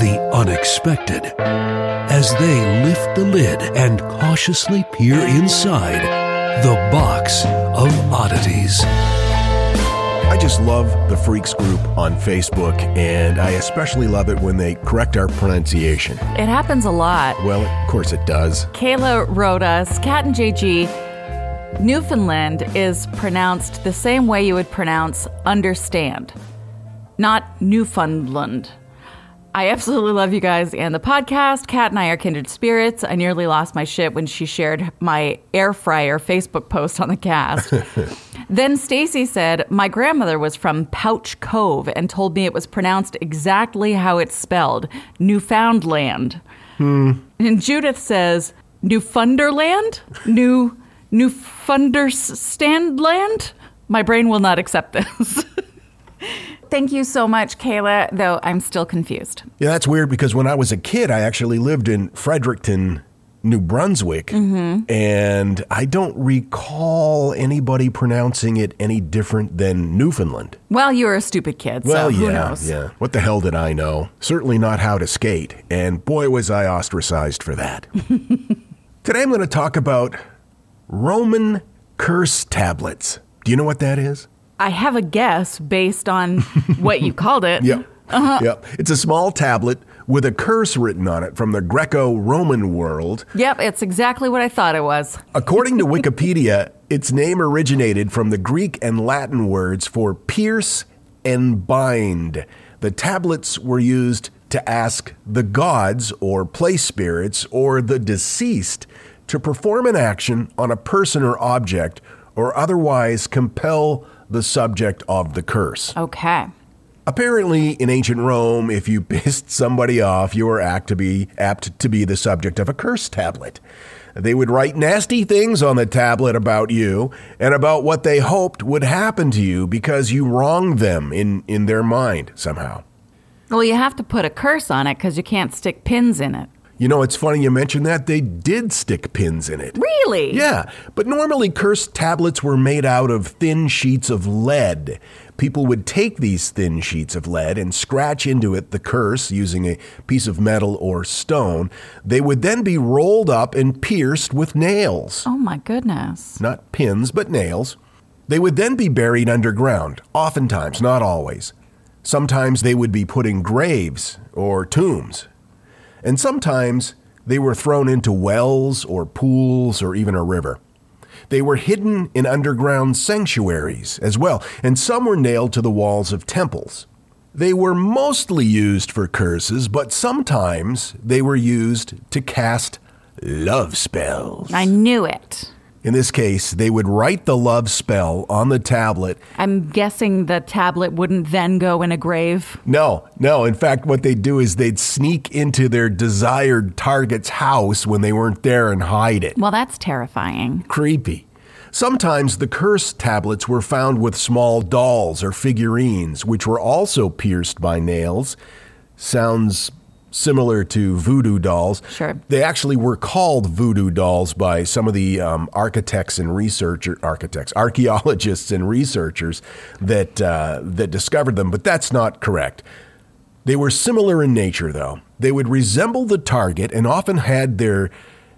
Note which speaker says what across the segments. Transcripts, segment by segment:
Speaker 1: the unexpected, as they lift the lid and cautiously peer inside the box of oddities.
Speaker 2: I just love the Freaks group on Facebook, and I especially love it when they correct our pronunciation.
Speaker 3: It happens a lot.
Speaker 2: Well, of course it does.
Speaker 3: Kayla wrote us, Kat and JG, Newfoundland is pronounced the same way you would pronounce understand, not Newfoundland. I absolutely love you guys and the podcast. Kat and I are kindred spirits. I nearly lost my shit when she shared my air fryer Facebook post on the cast. then Stacy said, "My grandmother was from Pouch Cove and told me it was pronounced exactly how it's spelled, Newfoundland." Hmm. And Judith says, "Newfoundland? New Newfoundlandland?" My brain will not accept this. Thank you so much, Kayla, though I'm still confused.
Speaker 2: Yeah, that's weird because when I was a kid, I actually lived in Fredericton, New Brunswick,
Speaker 3: Mm-hmm.
Speaker 2: and I don't recall anybody pronouncing it any different than Newfoundland.
Speaker 3: Well, you were a stupid kid, so
Speaker 2: Well,
Speaker 3: who
Speaker 2: yeah, yeah. What the hell did I know? Certainly not how to skate, and boy, was I ostracized for that. Today I'm going to talk about Roman curse tablets. Do you know what that is?
Speaker 3: I have a guess based on what you called it.
Speaker 2: Yep. Uh-huh. Yep. It's a small tablet with a curse written on it from the Greco Roman world.
Speaker 3: Yep, it's exactly what I thought it was.
Speaker 2: According to Wikipedia, its name originated from the Greek and Latin words for pierce and bind. The tablets were used to ask the gods or place spirits or the deceased to perform an action on a person or object or otherwise compel the subject of the curse.
Speaker 3: Okay.
Speaker 2: Apparently, in ancient Rome, if you pissed somebody off, you were apt to be apt to be the subject of a curse tablet. They would write nasty things on the tablet about you and about what they hoped would happen to you because you wronged them in, in their mind somehow.
Speaker 3: Well, you have to put a curse on it because you can't stick pins in it.
Speaker 2: You know, it's funny you mentioned that. They did stick pins in it.
Speaker 3: Really?
Speaker 2: Yeah, but normally cursed tablets were made out of thin sheets of lead. People would take these thin sheets of lead and scratch into it the curse using a piece of metal or stone. They would then be rolled up and pierced with nails.
Speaker 3: Oh my goodness.
Speaker 2: Not pins, but nails. They would then be buried underground, oftentimes, not always. Sometimes they would be put in graves or tombs. And sometimes they were thrown into wells or pools or even a river. They were hidden in underground sanctuaries as well, and some were nailed to the walls of temples. They were mostly used for curses, but sometimes they were used to cast love spells.
Speaker 3: I knew it.
Speaker 2: In this case, they would write the love spell on the tablet.
Speaker 3: I'm guessing the tablet wouldn't then go in a grave.
Speaker 2: No, no. In fact, what they'd do is they'd sneak into their desired target's house when they weren't there and hide it.
Speaker 3: Well, that's terrifying.
Speaker 2: Creepy. Sometimes the curse tablets were found with small dolls or figurines, which were also pierced by nails. Sounds similar to voodoo dolls.
Speaker 3: Sure.
Speaker 2: They actually were called voodoo dolls by some of the um, architects and researcher architects, archaeologists and researchers that uh, that discovered them. But that's not correct. They were similar in nature, though. They would resemble the target and often had their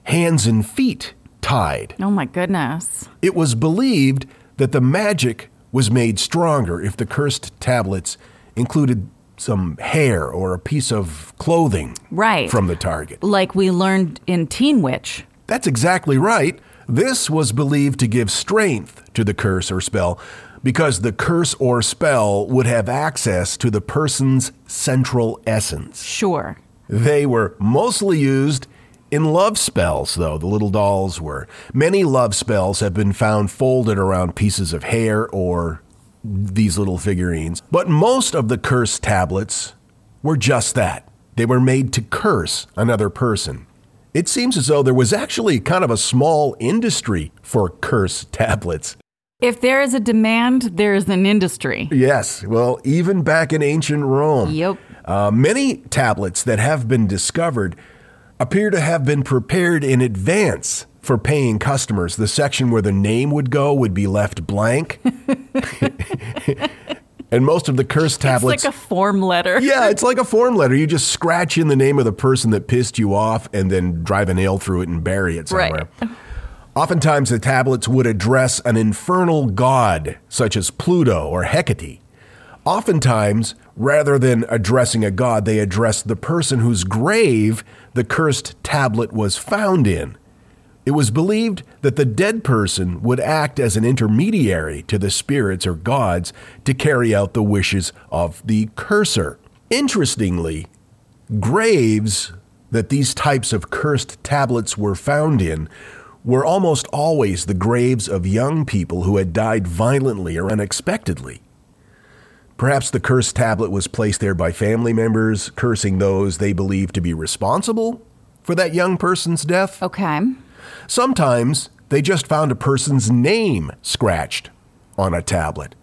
Speaker 2: hands and feet tied.
Speaker 3: Oh my goodness.
Speaker 2: It was believed that the magic was made stronger if the cursed tablets included some hair or a piece of clothing
Speaker 3: Right.
Speaker 2: from the target.
Speaker 3: Like we learned in Teen Witch.
Speaker 2: That's exactly right. This was believed to give strength to the curse or spell because the curse or spell would have access to the person's central essence.
Speaker 3: Sure.
Speaker 2: They were mostly used in love spells, though, the little dolls were. Many love spells have been found folded around pieces of hair or these little figurines. But most of the curse tablets were just that. They were made to curse another person. It seems as though there was actually kind of a small industry for curse tablets.
Speaker 3: If there is a demand, there is an industry.
Speaker 2: Yes, well, even back in ancient Rome.
Speaker 3: Yep.
Speaker 2: Uh, many tablets that have been discovered appear to have been prepared in advance for paying customers. The section where the name would go would be left blank. and most of the curse tablets.
Speaker 3: It's like a form letter.
Speaker 2: yeah, it's like a form letter. You just scratch in the name of the person that pissed you off and then drive a nail through it and bury it somewhere.
Speaker 3: Right.
Speaker 2: Oftentimes, the tablets would address an infernal god, such as Pluto or Hecate. Oftentimes, rather than addressing a god, they addressed the person whose grave the cursed tablet was found in. It was believed that the dead person would act as an intermediary to the spirits or gods to carry out the wishes of the curser. Interestingly, graves that these types of cursed tablets were found in were almost always the graves of young people who had died violently or unexpectedly. Perhaps the cursed tablet was placed there by family members, cursing those they believed to be responsible for that young person's death.
Speaker 3: Okay.
Speaker 2: Sometimes they just found a person's name scratched on a tablet.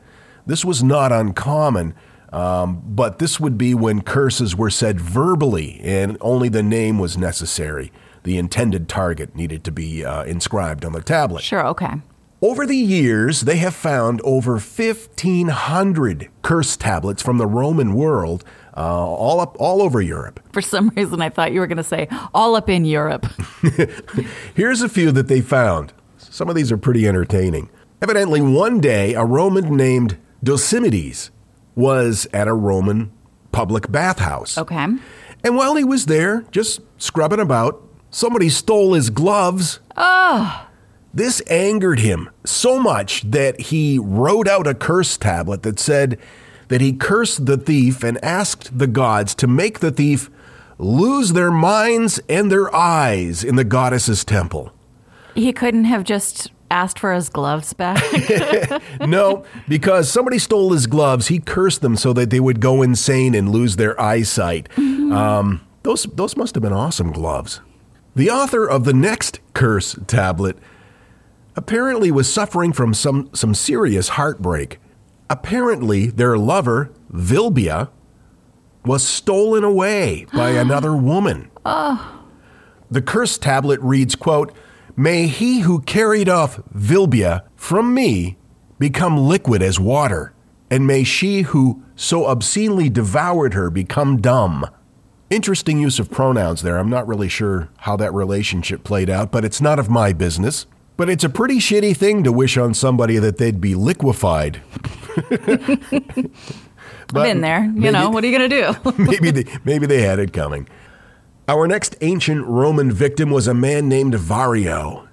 Speaker 2: This was not uncommon, um, but this would be when curses were said verbally and only the name was necessary. The intended target needed to be uh, inscribed on the tablet.
Speaker 3: Sure. Okay.
Speaker 2: Over the years, they have found over 1,500 curse tablets from the Roman world, uh, all up all over Europe.
Speaker 3: For some reason, I thought you were going to say all up in Europe.
Speaker 2: Here's a few that they found. Some of these are pretty entertaining. Evidently, one day, a Roman named Docimedes was at a Roman public bathhouse.
Speaker 3: Okay.
Speaker 2: And while he was there, just scrubbing about, somebody stole his gloves.
Speaker 3: Oh,
Speaker 2: This angered him so much that he wrote out a curse tablet that said that he cursed the thief and asked the gods to make the thief lose their minds and their eyes in the goddess's temple.
Speaker 3: he couldn't have just asked for his gloves back.
Speaker 2: No, because somebody stole his gloves, he cursed them so that they would go insane and lose their eyesight. Um, those, those must have been awesome gloves. The author of the next curse tablet apparently was suffering from some, some serious heartbreak. Apparently, their lover, Vilbia, was stolen away by another woman. The curse tablet reads, quote, May he who carried off Vilbia from me become liquid as water, and may she who so obscenely devoured her become dumb. Interesting use of pronouns there. I'm not really sure how that relationship played out, but it's not of my business. But it's a pretty shitty thing to wish on somebody that they'd be liquefied. But
Speaker 3: Been there. You
Speaker 2: maybe-
Speaker 3: know, what are you going to do?
Speaker 2: maybe they, maybe they had it coming. Our next ancient Roman victim was a man named Vario.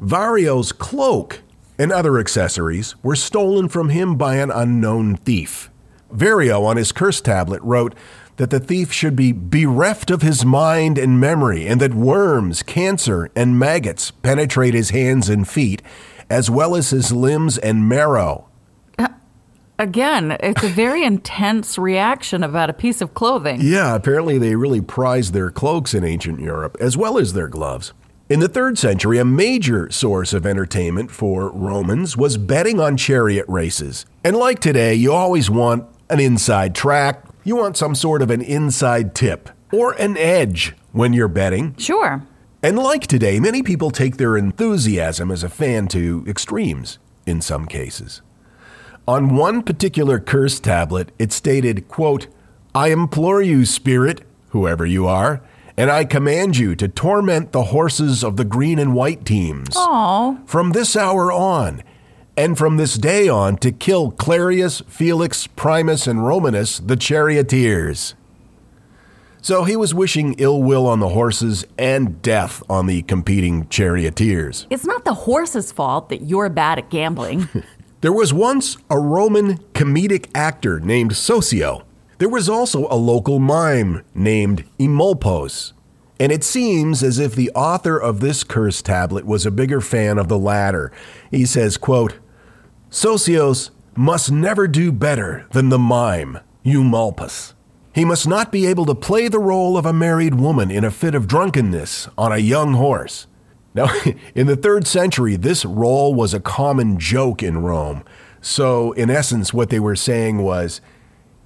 Speaker 2: Vario's cloak and other accessories were stolen from him by an unknown thief. Vario, on his curse tablet, wrote that the thief should be bereft of his mind and memory, and that worms, cancer, and maggots penetrate his hands and feet, as well as his limbs and marrow.
Speaker 3: Uh, again, it's a very intense reaction about a piece of clothing.
Speaker 2: Yeah, apparently they really prized their cloaks in ancient Europe, as well as their gloves. In the third century, a major source of entertainment for Romans was betting on chariot races. And like today, you always want an inside track, you want some sort of an inside tip or an edge when you're betting.
Speaker 3: Sure.
Speaker 2: And like today, many people take their enthusiasm as a fan to extremes in some cases. On one particular curse tablet, it stated, quote, I implore you, spirit, whoever you are, and I command you to torment the horses of the green and white teams.
Speaker 3: Oh,
Speaker 2: From this hour on, and from this day on, to kill Clarius, Felix, Primus, and Romanus, the charioteers. So he was wishing ill will on the horses and death on the competing charioteers.
Speaker 3: it's not the horse's fault that you're bad at gambling.
Speaker 2: There was once a Roman comedic actor named Socio. There was also a local mime named Eumolpus. And it seems as if the author of this curse tablet was a bigger fan of the latter. He says, quote, Socios must never do better than the mime, Eumolpus. He must not be able to play the role of a married woman in a fit of drunkenness on a young horse. Now, in the third century, this role was a common joke in Rome. So, in essence, what they were saying was,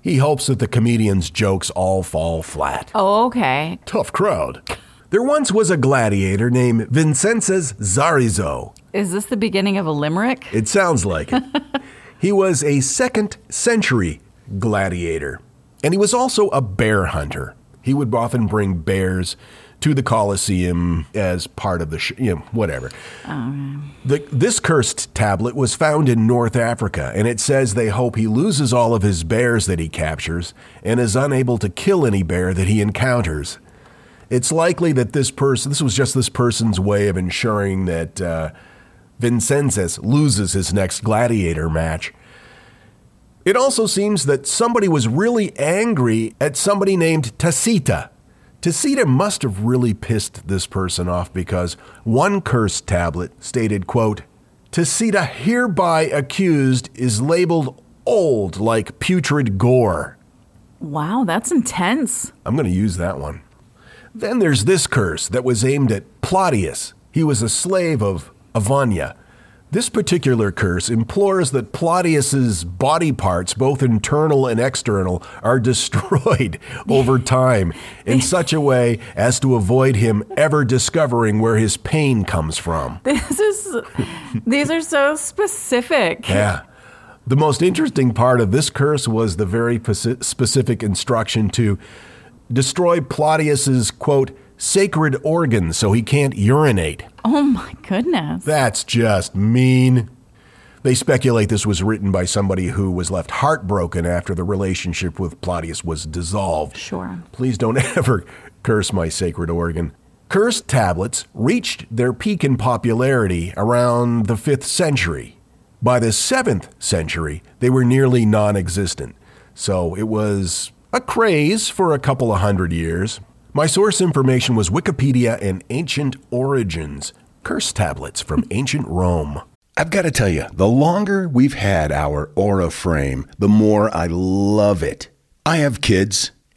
Speaker 2: he hopes that the comedian's jokes all fall flat.
Speaker 3: oh, okay.
Speaker 2: Tough crowd. There once was a gladiator named Vincentius Zarizo.
Speaker 3: Is this the beginning of a limerick?
Speaker 2: It sounds like it. he was a second century gladiator, and he was also a bear hunter. He would often bring bears to the Colosseum as part of the, sh- you know, whatever. The, this cursed tablet was found in North Africa, and it says they hope he loses all of his bears that he captures and is unable to kill any bear that he encounters. It's likely that this person, this was just this person's way of ensuring that uh, Vincennes loses his next gladiator match. It also seems that somebody was really angry at somebody named Tacita. Tacita must have really pissed this person off because one curse tablet stated, quote, Tacita hereby accused is labeled old like putrid gore.
Speaker 3: Wow, that's intense.
Speaker 2: I'm going to use that one. Then there's this curse that was aimed at Plautius. He was a slave of Avania. This particular curse implores that Plautius's body parts, both internal and external, are destroyed over time in such a way as to avoid him ever discovering where his pain comes from.
Speaker 3: This is these are so specific.
Speaker 2: Yeah. The most interesting part of this curse was the very specific instruction to destroy Plautius's quote sacred organs so he can't urinate.
Speaker 3: Oh my goodness.
Speaker 2: That's just mean. They speculate this was written by somebody who was left heartbroken after the relationship with Plautius was dissolved.
Speaker 3: Sure.
Speaker 2: Please don't ever curse my sacred organ. Cursed tablets reached their peak in popularity around the 5th century. By the 7th century, they were nearly non existent. So it was a craze for a couple of hundred years. My source information was Wikipedia and Ancient Origins, curse tablets from ancient Rome.
Speaker 4: I've got to tell you, the longer we've had our Aura frame, the more I love it. I have kids,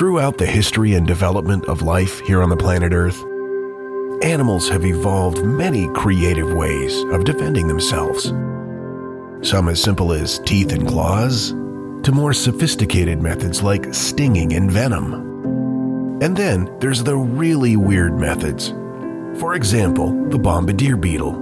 Speaker 2: Throughout the history and development of life here on the planet Earth, animals have evolved many creative ways of defending themselves. Some as simple as teeth and claws, to more sophisticated methods like stinging and venom. And then there's the really weird methods. For example, the bombardier beetle.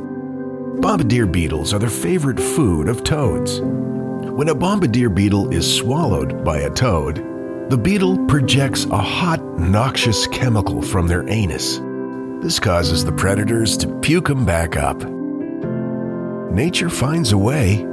Speaker 2: Bombardier beetles are the favorite food of toads. When a bombardier beetle is swallowed by a toad, the beetle projects a hot, noxious chemical from their anus. This causes the predators to puke them back up. Nature finds a way.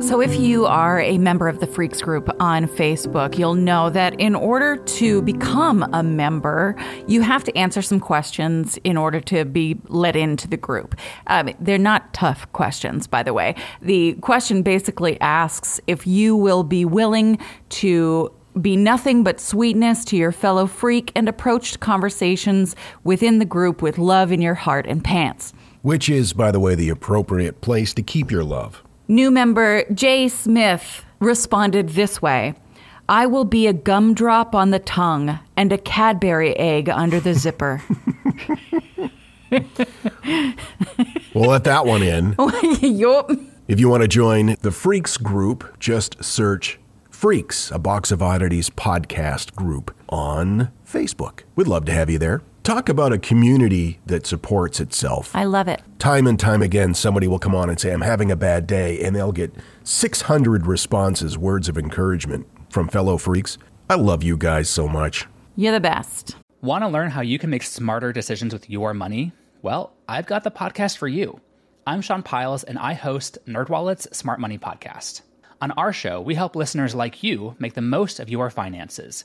Speaker 3: So, if you are a member of the Freaks group on Facebook, you'll know that in order to become a member, you have to answer some questions in order to be let into the group. Um, they're not tough questions, by the way. The question basically asks if you will be willing to be nothing but sweetness to your fellow freak and approach conversations within the group with love in your heart and pants.
Speaker 2: Which is, by the way, the appropriate place to keep your love.
Speaker 3: New member Jay Smith responded this way I will be a gumdrop on the tongue and a Cadbury egg under the zipper.
Speaker 2: We'll let that one in.
Speaker 3: yup.
Speaker 2: If you want to join the Freaks group, just search Freaks, a Box of Oddities podcast group on Facebook. We'd love to have you there. Talk about a community that supports itself.
Speaker 3: I love it.
Speaker 2: Time and time again, somebody will come on and say, I'm having a bad day, and they'll get 600 responses, words of encouragement from fellow freaks. I love you guys so much.
Speaker 3: You're the best.
Speaker 5: Want to learn how you can make smarter decisions with your money? Well, I've got the podcast for you. I'm Sean Pyles, and I host NerdWallet's Smart Money Podcast. On our show, we help listeners like you make the most of your finances.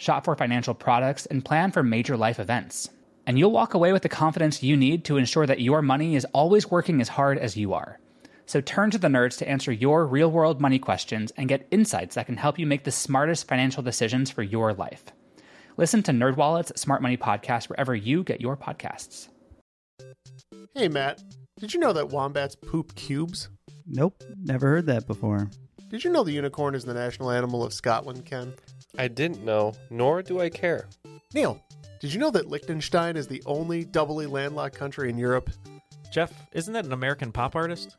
Speaker 5: shop for financial products, and plan for major life events. And you'll walk away with the confidence you need to ensure that your money is always working as hard as you are. So turn to the nerds to answer your real world money questions and get insights that can help you make the smartest financial decisions for your life. Listen to NerdWallet's Smart Money Podcast wherever you get your podcasts.
Speaker 6: Hey, Matt, did you know that wombats poop cubes?
Speaker 7: Nope, never heard that before.
Speaker 6: Did you know the unicorn is the national animal of Scotland, Ken?
Speaker 8: I didn't know, nor do I care.
Speaker 6: Neil, did you know that Liechtenstein is the only doubly landlocked country in Europe?
Speaker 9: Jeff, isn't that an American pop artist?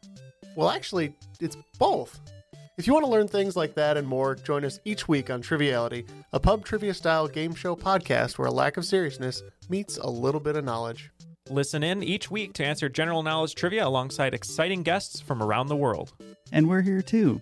Speaker 6: Well, actually, it's both. If you want to learn things like that and more, join us each week on Triviality, a pub trivia style game show podcast where a lack of seriousness meets a little bit of knowledge.
Speaker 9: Listen in each week to answer general knowledge trivia alongside exciting guests from around the world.
Speaker 7: And we're here too.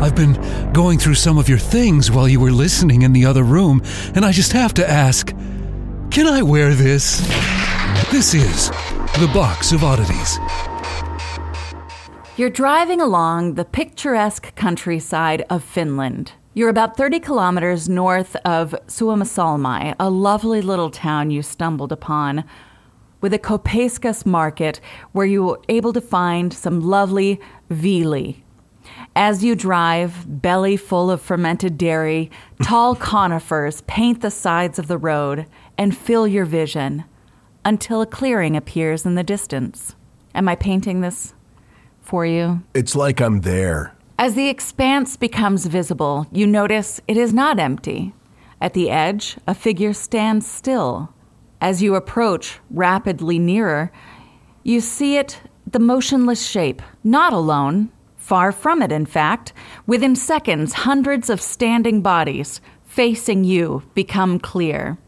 Speaker 1: I've been going through some of your things while you were listening in the other room, and I just have to ask can I wear this? This is the Box of Oddities.
Speaker 3: You're driving along the picturesque countryside of Finland. You're about 30 kilometers north of Suomussalmi, a lovely little town you stumbled upon, with a Kopeskas market where you were able to find some lovely viili. As you drive, belly full of fermented dairy, tall conifers paint the sides of the road and fill your vision until a clearing appears in the distance. Am I painting this for you?
Speaker 2: It's like I'm there.
Speaker 3: As the expanse becomes visible, you notice it is not empty. At the edge, a figure stands still. As you approach rapidly nearer, you see it the motionless shape, not alone, far from it, in fact. Within seconds, hundreds of standing bodies facing you become clear.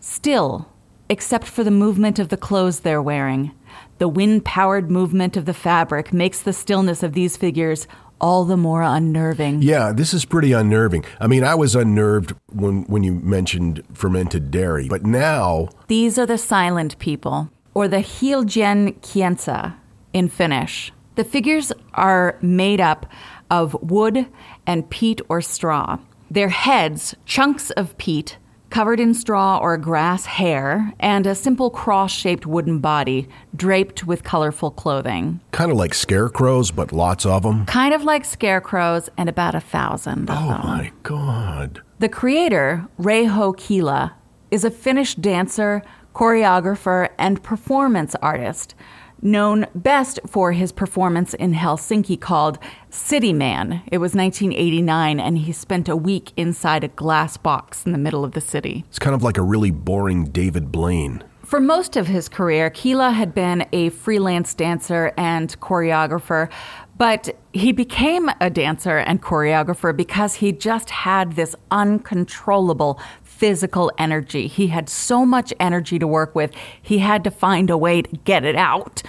Speaker 3: Still, except for the movement of the clothes they're wearing. The wind powered movement of the fabric makes the stillness of these figures all the more unnerving.
Speaker 2: Yeah, this is pretty unnerving. I mean, I was unnerved when, when you mentioned fermented dairy, but now.
Speaker 3: These are the silent people, or the Hiljainen Kansa in Finnish. The figures are made up of wood and peat or straw. Their heads, chunks of peat, covered in straw or grass hair, and a simple cross shaped wooden body draped with colorful clothing.
Speaker 2: Kind of like scarecrows, but lots of them.
Speaker 3: Kind of like scarecrows, and about a thousand of
Speaker 2: Oh
Speaker 3: them.
Speaker 2: my god.
Speaker 3: The creator, Reijo Kela, is a Finnish dancer, choreographer, and performance artist, known best for his performance in Helsinki called City Man. It was 1989, and he spent a week inside a glass box in the middle of the city.
Speaker 2: It's kind of like a really boring David Blaine.
Speaker 3: For most of his career, Kela had been a freelance dancer and choreographer, but he became a dancer and choreographer because he just had this uncontrollable physical energy. He had so much energy to work with, he had to find a way to get it out.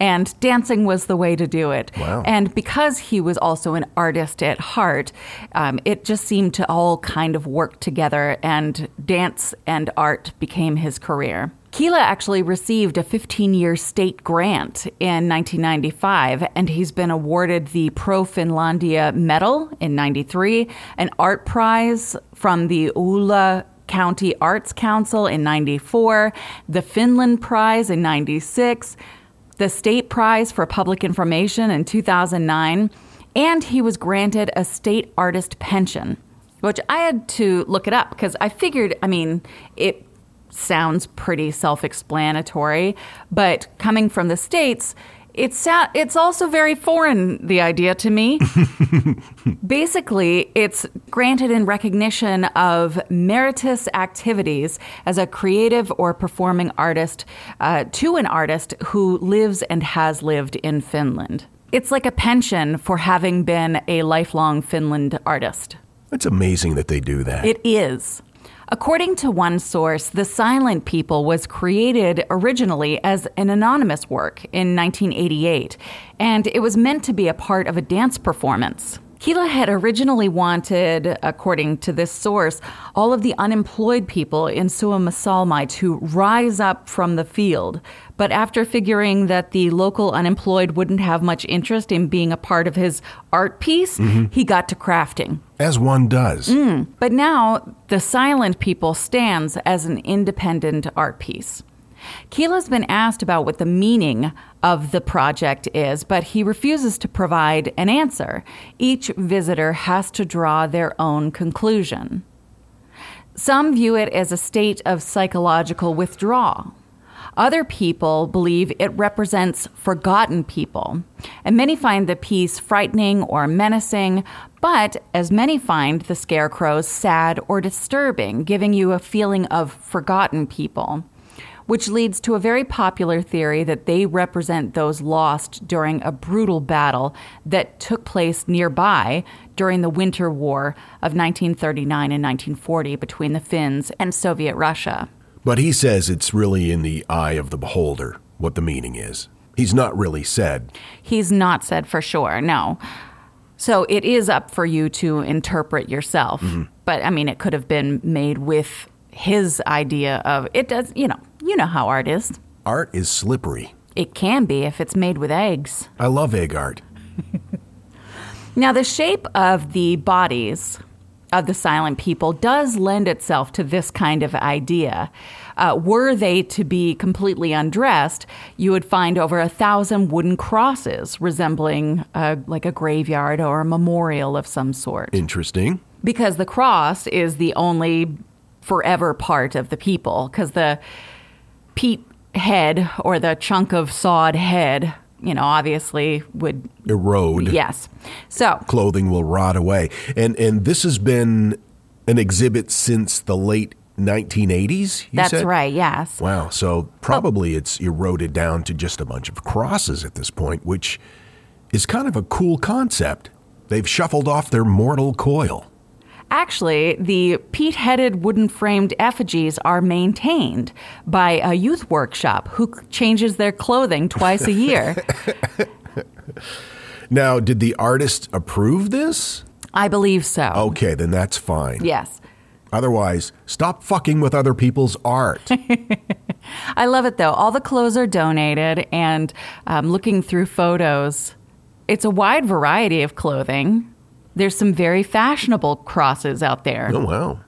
Speaker 3: And dancing was the way to do it.
Speaker 10: Wow.
Speaker 3: And because he was also an artist at heart, um, it just seemed to all kind of work together, and dance and art became his career. Kela actually received a 15 year state grant in 1995, and he's been awarded the Pro Finlandia Medal in 93, an art prize from the Oulu County Arts Council in 94, the Finland Prize in 96, the State Prize for Public Information in 2009, and he was granted a state artist pension, which I had to look it up because I figured, I mean, it sounds pretty self explanatory, but coming from the States, it's, it's also very foreign, the idea to me. Basically, it's granted in recognition of meritorious activities as a creative or performing artist uh, to an artist who lives and has lived in Finland. It's like a pension for having been a lifelong Finland artist.
Speaker 2: It's amazing that they do that.
Speaker 3: It is. According to one source, The Silent People was created originally as an anonymous work in 1988, and it was meant to be a part of a dance performance. Kela had originally wanted, according to this source, all of the unemployed people in Suomussalmi to rise up from the field. But after figuring that the local unemployed wouldn't have much interest in being a part of his art piece,
Speaker 2: Mhm.
Speaker 3: he got to crafting.
Speaker 2: As one does.
Speaker 3: Mm, but now the silent people stands as an independent art piece. Kela's been asked about what the meaning of the project is, but he refuses to provide an answer. Each visitor has to draw their own conclusion. Some view it as a state of psychological withdrawal. Other people believe it represents forgotten people, and many find the piece frightening or menacing, but as many find the scarecrows sad or disturbing, giving you a feeling of forgotten people, which leads to a very popular theory that they represent those lost during a brutal battle that took place nearby during the Winter War of 1939 and 1940 between the Finns and Soviet Russia.
Speaker 2: But he says it's really in the eye of the beholder what the meaning is. He's not really said.
Speaker 3: He's not said for sure, no. So it is up for you to interpret yourself. Mm-hmm. But I mean, it could have been made with his idea of it does, you know, you know how art is.
Speaker 2: Art is slippery.
Speaker 3: It can be if it's made with eggs.
Speaker 2: I love egg art.
Speaker 3: Now, the shape of the bodies of the silent people does lend itself to this kind of idea. Uh, were they to be completely undressed, you would find over a thousand wooden crosses resembling uh, like a graveyard or a memorial of some sort.
Speaker 2: Interesting.
Speaker 3: Because the cross is the only forever part of the people, because the peat head or the chunk of sawed head, you know, obviously would
Speaker 2: Erode.
Speaker 3: Yes. So,
Speaker 2: Clothing will rot away. And and this has been an exhibit since the late 1980s, you
Speaker 3: that's
Speaker 2: said?
Speaker 3: right, yes.
Speaker 2: Wow. So probably it's eroded down to just a bunch of crosses at this point, which is kind of a cool concept. They've shuffled off their mortal coil.
Speaker 3: Actually, the peat headed wooden framed effigies are maintained by a youth workshop who changes their clothing twice a year.
Speaker 2: Now, did the artist approve this?
Speaker 3: I believe so.
Speaker 2: Okay, then that's fine.
Speaker 3: Yes.
Speaker 2: Otherwise, stop fucking with other people's art.
Speaker 3: I love it though. All the clothes are donated, and um, looking through photos, it's a wide variety of clothing. There's some very fashionable crosses out there.
Speaker 2: oh, wow.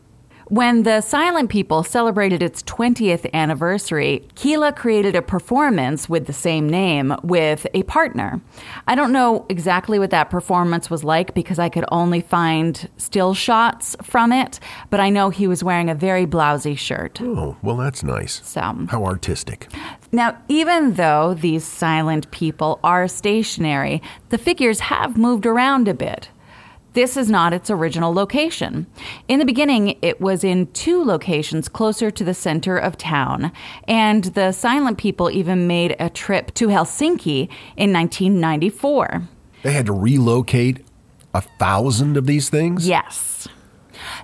Speaker 3: When the Silent People celebrated its 20th anniversary, Kela created a performance with the same name with a partner. I don't know exactly what that performance was like because I could only find still shots from it, but I know he was wearing a very blousy shirt.
Speaker 2: Oh, well, that's nice.
Speaker 3: So,
Speaker 2: How artistic.
Speaker 3: now, even though these silent people are stationary, the figures have moved around a bit. This is not its original location. In the beginning, it was in two locations closer to the center of town, and the silent people even made a trip to Helsinki in 1994.
Speaker 2: They had to relocate a thousand of these things?
Speaker 3: Yes.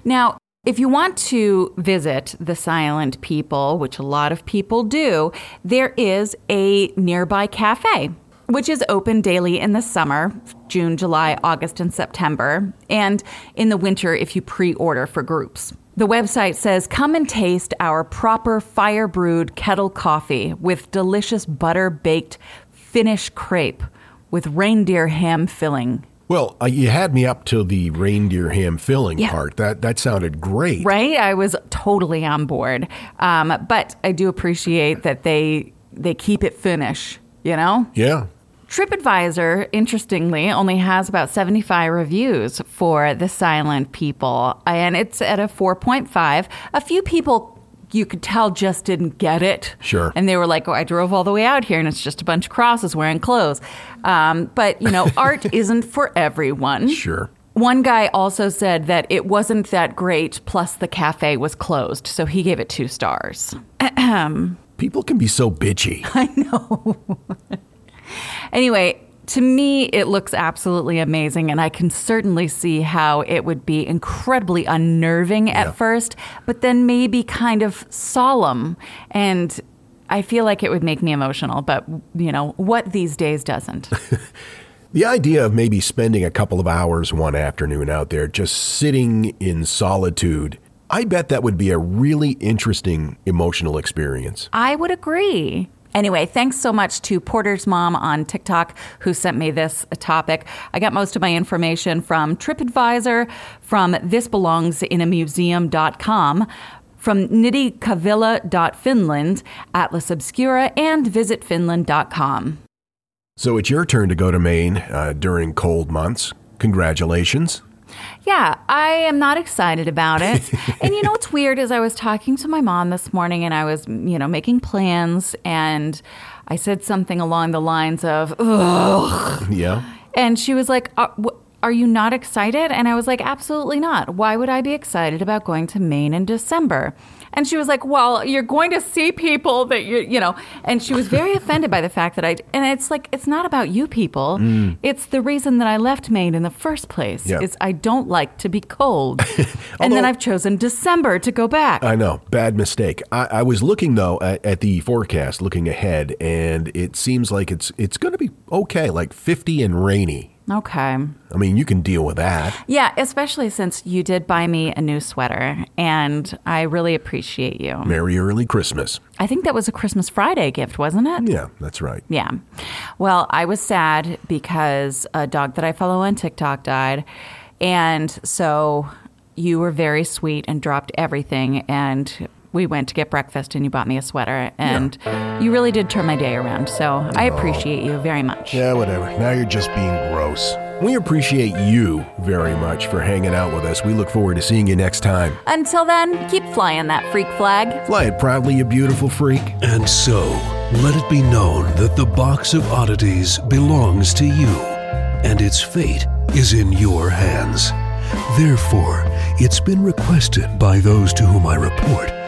Speaker 3: Now, if you want to visit the silent people, which a lot of people do, there is a nearby cafe, which is open daily in the summer June, July, August, and September, and in the winter if you pre order for groups. The website says, Come and taste our proper fire brewed kettle coffee with delicious butter baked Finnish crepe with reindeer ham filling.
Speaker 2: Well, uh, you had me up to the reindeer ham filling
Speaker 3: Yeah.
Speaker 2: part. That that sounded great.
Speaker 3: Right? I was totally on board. Um, but I do appreciate that they they keep it Finnish, you know?
Speaker 2: Yeah.
Speaker 3: TripAdvisor, interestingly, only has about 75 reviews for The Silent People, and it's at a 4.5. A few people you could tell just didn't get it.
Speaker 2: Sure.
Speaker 3: And they were like, oh, I drove all the way out here and it's just a bunch of crosses wearing clothes. Um, but, you know, art isn't for everyone.
Speaker 2: Sure.
Speaker 3: One guy also said that it wasn't that great, plus the cafe was closed, so he gave it two stars.
Speaker 2: People can be so bitchy.
Speaker 3: I know. anyway, to me, it looks absolutely amazing, and I can certainly see how it would be incredibly unnerving at first, but then maybe kind of solemn. And I feel like it would make me emotional, but, you know, what these days doesn't?
Speaker 2: The idea of maybe spending a couple of hours one afternoon out there just sitting in solitude, I bet that would be a really interesting emotional experience.
Speaker 3: I would agree. Anyway, thanks so much to Porter's mom on TikTok who sent me this topic. I got most of my information from TripAdvisor, from thisbelongsamuseum.com, from nittikavilla.finland, Atlas Obscura, and visitfinland.com.
Speaker 2: So it's your turn to go to Maine uh, during cold months. Congratulations.
Speaker 3: Yeah, I am not excited about it. and you know what's weird is I was talking to my mom this morning and I was, you know, making plans and I said something along the lines of, ugh.
Speaker 2: Yeah.
Speaker 3: And she was like, uh, wh- are you not excited? And I was like, absolutely not. Why would I be excited about going to Maine in December? And she was like, well, you're going to see people that you, you know, and she was very offended by the fact that I, and it's like, it's not about you people.
Speaker 2: Mm.
Speaker 3: It's the reason that I left Maine in the first place. Is I don't like to be cold. and then I've chosen December to go back.
Speaker 2: I know, bad mistake. I, I was looking though at, at the forecast, looking ahead, and it seems like it's it's going to be okay, like 50 and rainy.
Speaker 3: Okay.
Speaker 2: I mean, you can deal with that.
Speaker 3: Yeah, especially since you did buy me a new sweater, and I really appreciate you.
Speaker 2: Merry early Christmas.
Speaker 3: I think that was a Christmas Friday gift, wasn't it?
Speaker 2: Yeah, that's right.
Speaker 3: Yeah. Well, I was sad because a dog that I follow on TikTok died. And so you were very sweet and dropped everything. And we went to get breakfast and you bought me a sweater. And you really did turn my day around. So I appreciate you very much.
Speaker 2: Yeah, whatever. Now you're just being gross. We appreciate you very much for hanging out with us. We look forward to seeing you next time.
Speaker 3: Until then, keep flying that freak flag.
Speaker 2: Fly it proudly, you beautiful freak.
Speaker 1: And so, let it be known that the box of oddities belongs to you, and its fate is in your hands. Therefore, it's been requested by those to whom I report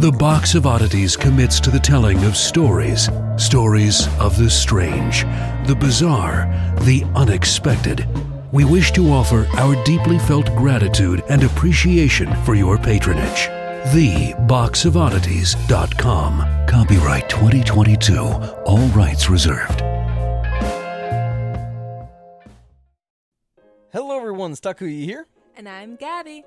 Speaker 1: the Box of Oddities commits to the telling of stories. Stories of the strange, the bizarre, the unexpected. We wish to offer our deeply felt gratitude and appreciation for your patronage. TheBoxOfOddities.com. Copyright 2022. All rights reserved.
Speaker 10: Hello, everyone. Takuya here.
Speaker 11: And I'm Gabby.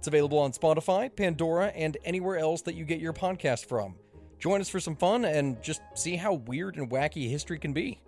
Speaker 10: It's available on Spotify, Pandora, and anywhere else that you get your podcast from. Join us for some fun and just see how weird and wacky history can be.